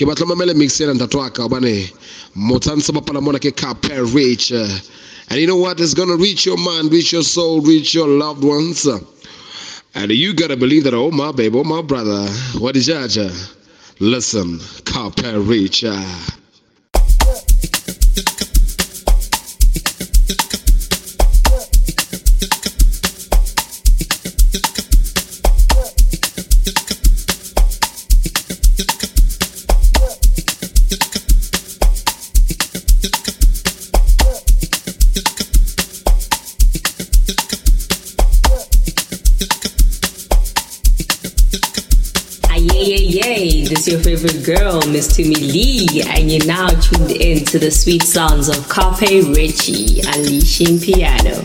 ke batla mamele mix ena ntate wa ka hobane motho bapala mona ke cape uh, and you know what? Is gonna reach your mind reach your soul reach your loved ones. And you gotta believe that oh my baby oh my brother what is that? Listen cape Rich This your favorite girl, Miss Timmy Lee, and you're now tuned in to the sweet sounds of Carpe Riche, unleashing piano.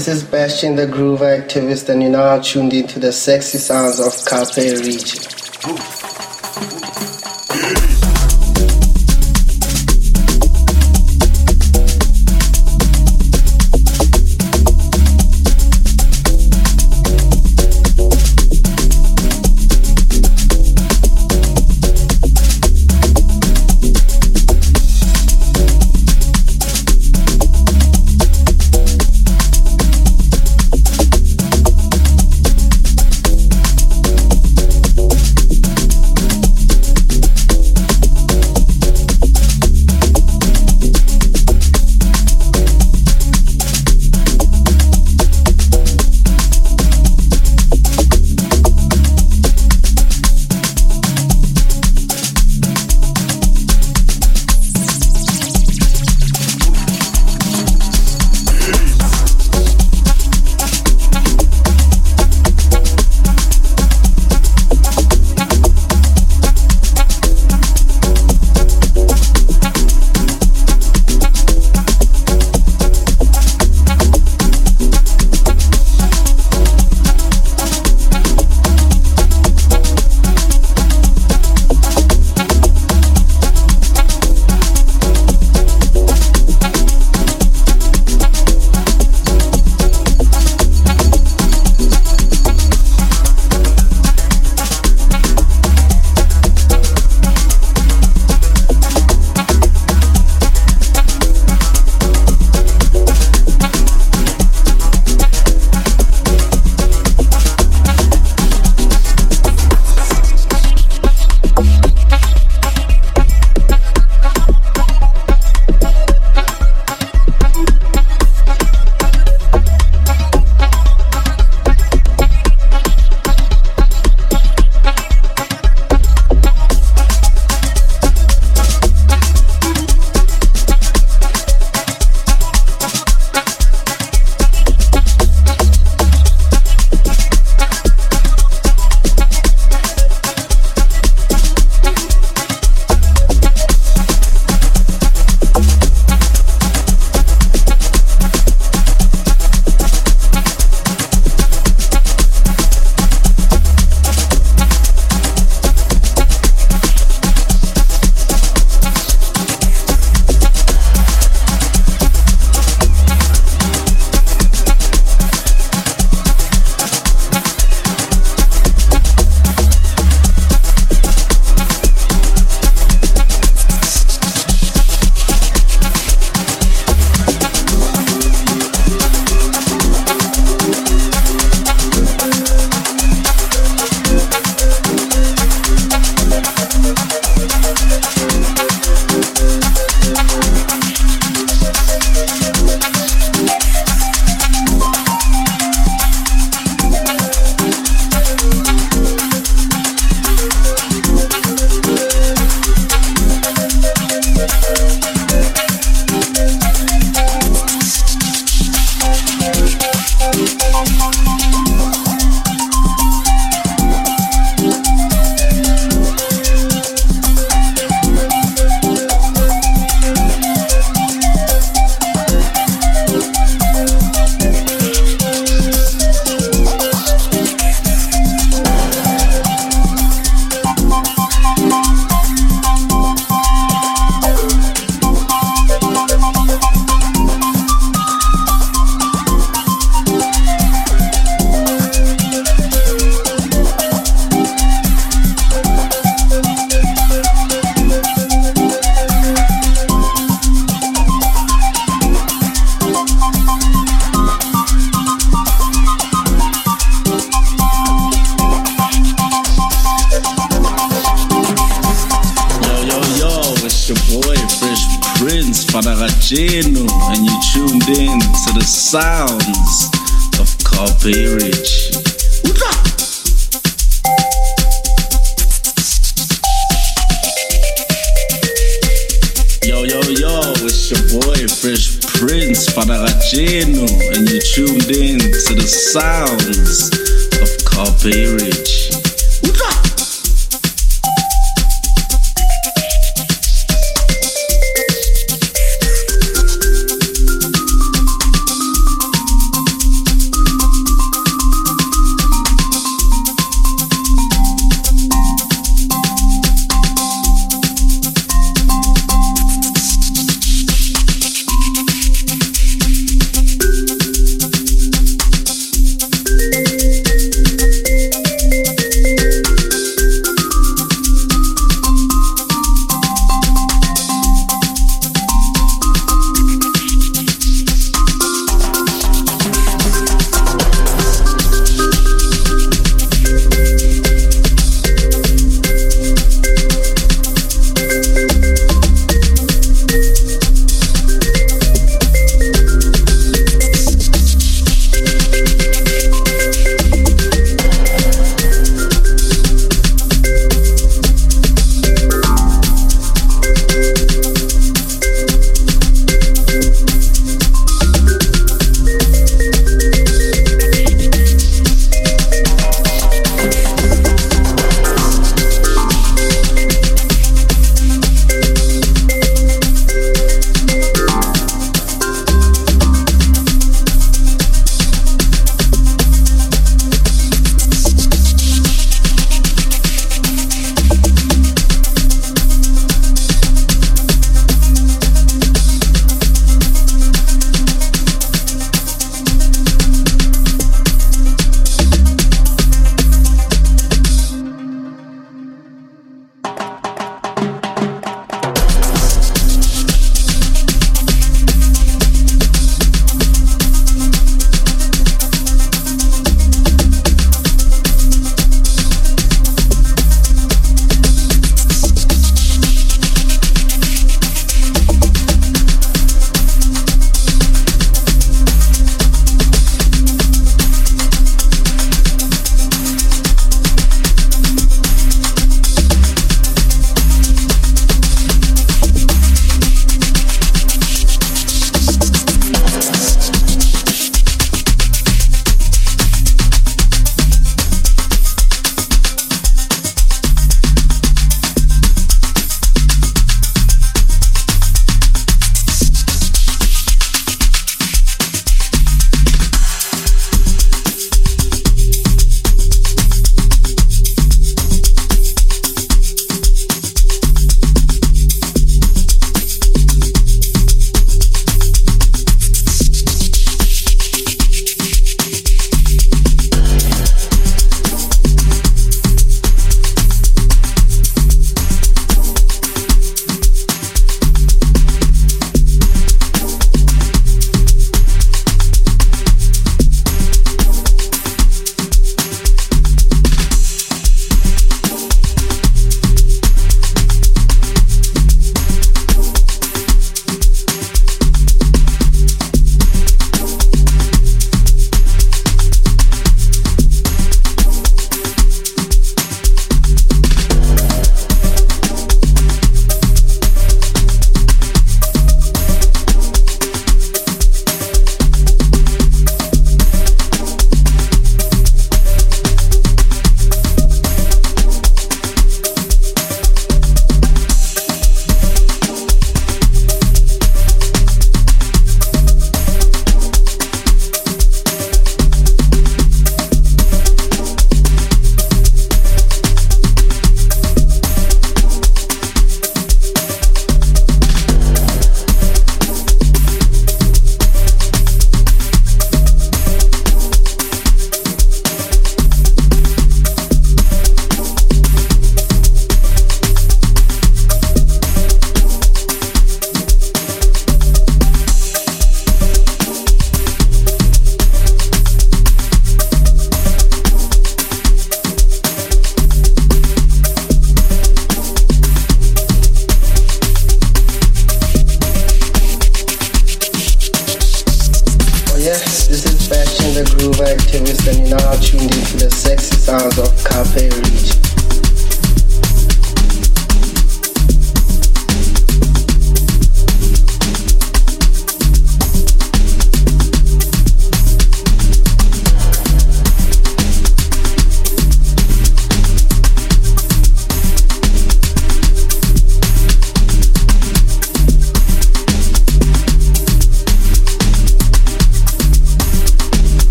This is Bastion the Groove Activist, and you're now tuned into the sexy sounds of Carpe Riche.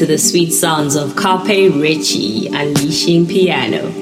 To the sweet sounds of Carpe Riche, Unleashing Piano.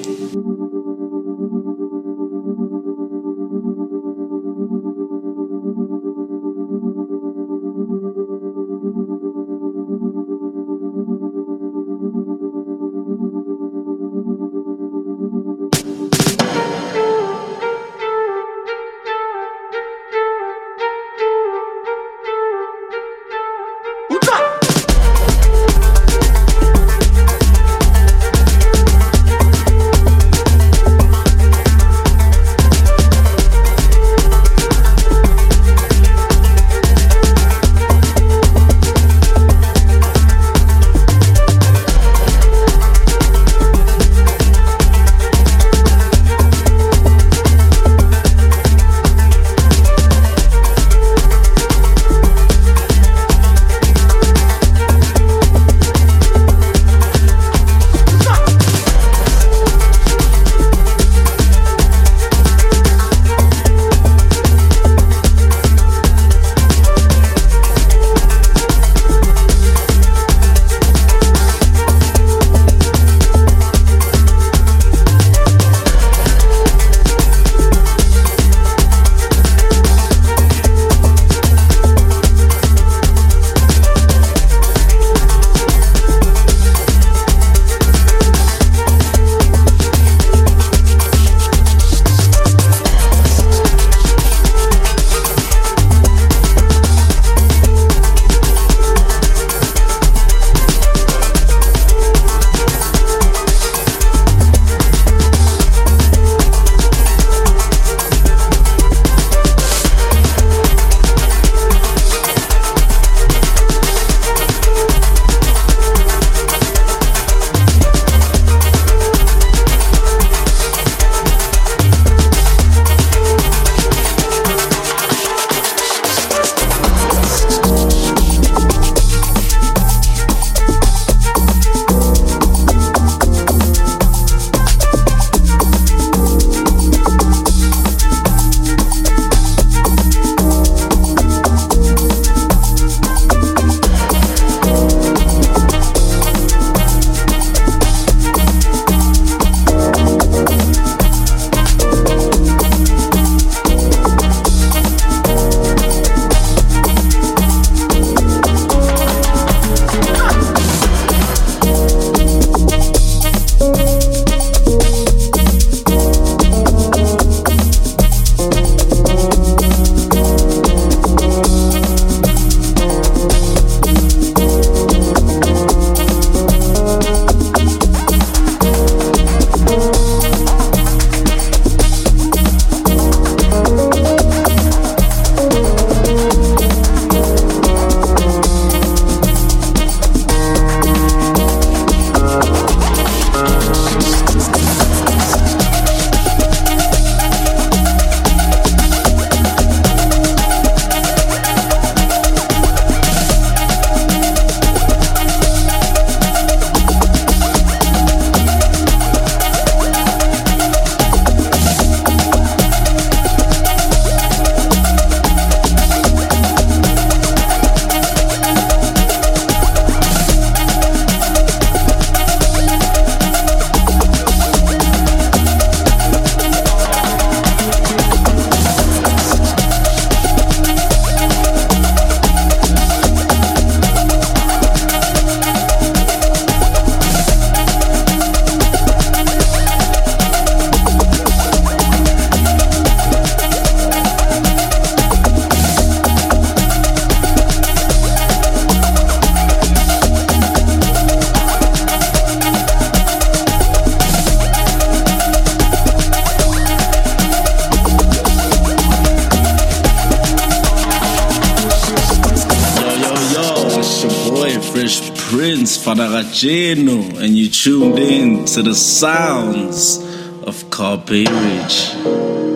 Geno, and you tuned in to the sounds of Carpe Riche.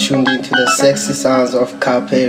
Tuned into the sexy sounds of Carpe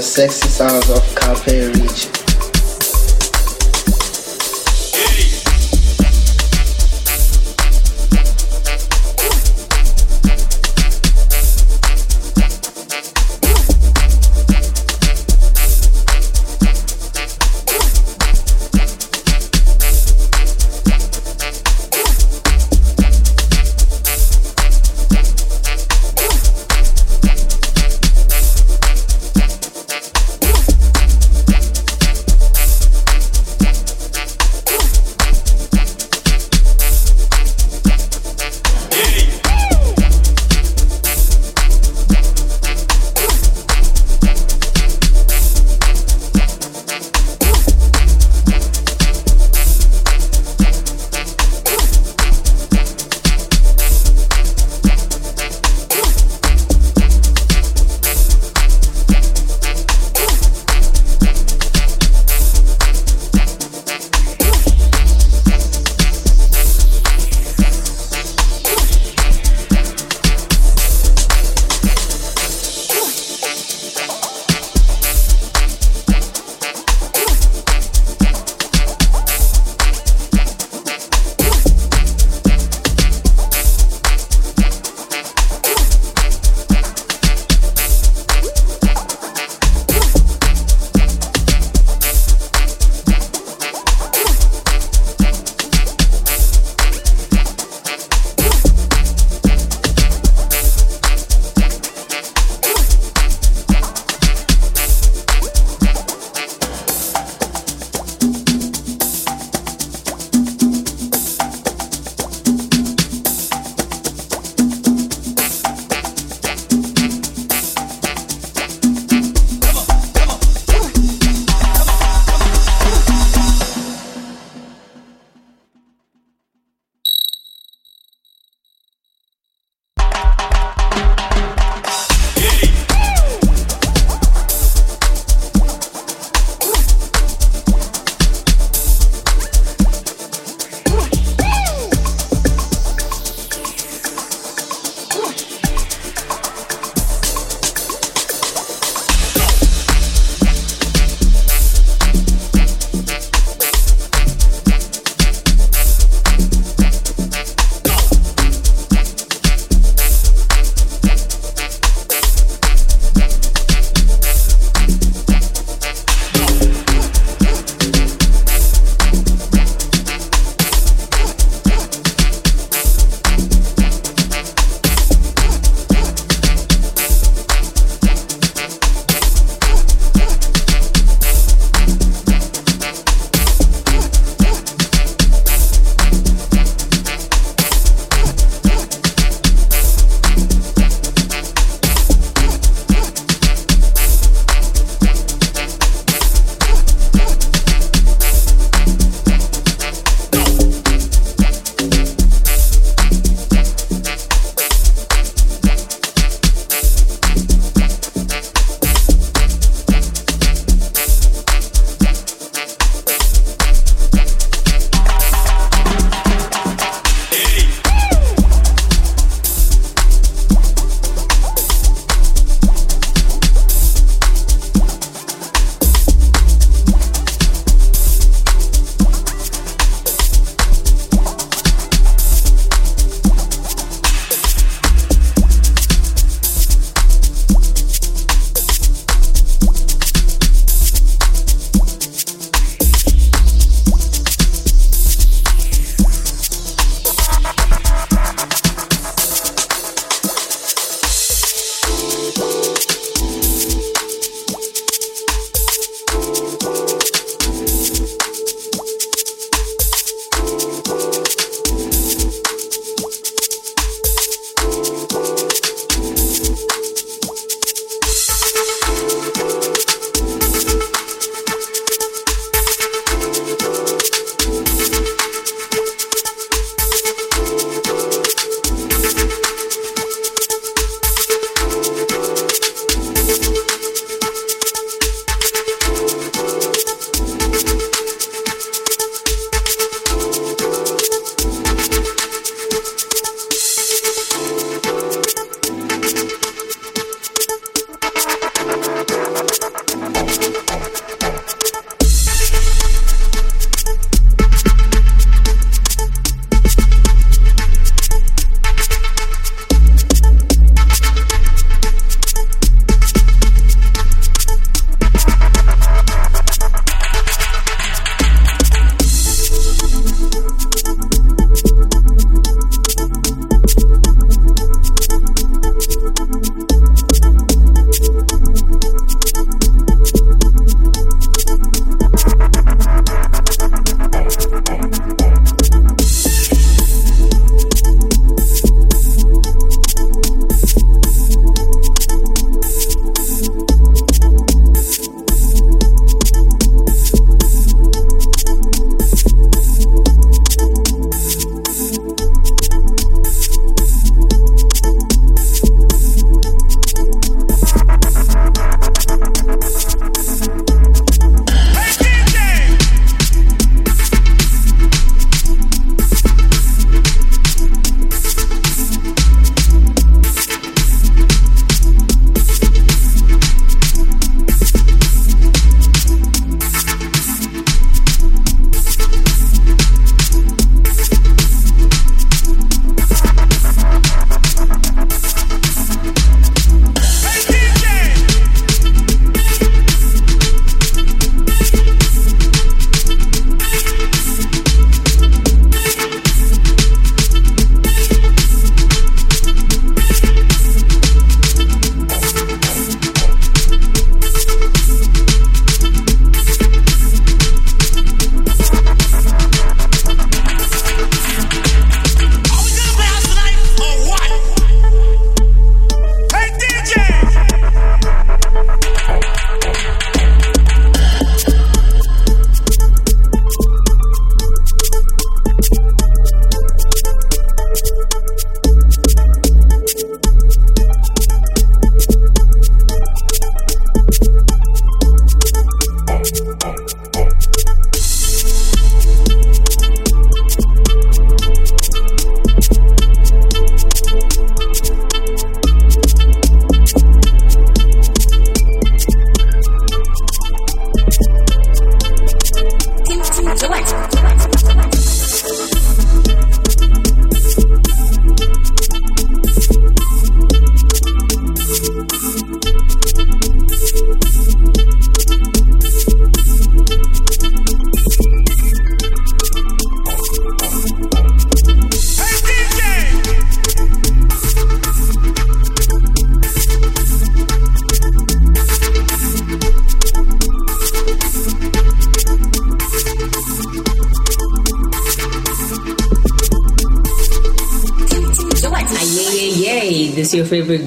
6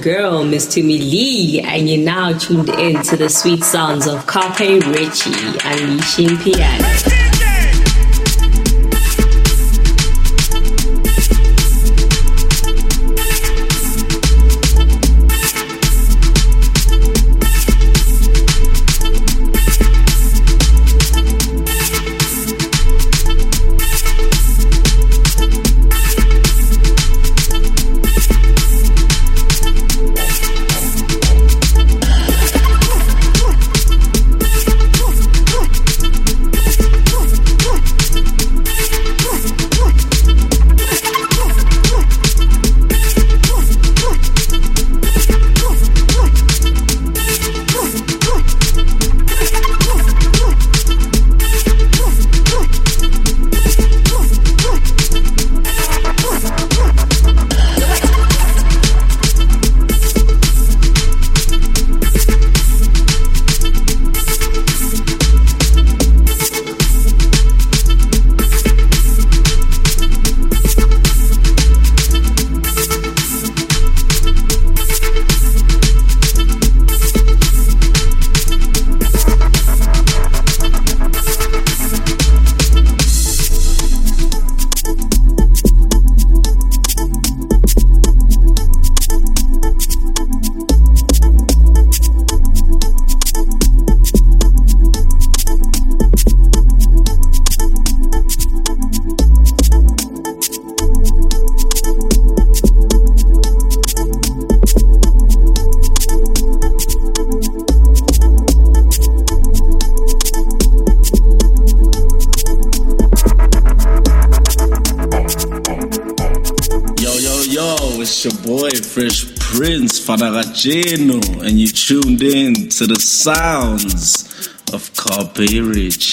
girl, Miss Tumi Lee, and you're now tuned in to the sweet sounds of Carpe Riche, unleashing piano. Geno, and you tuned in to the sounds of Carpe Riche.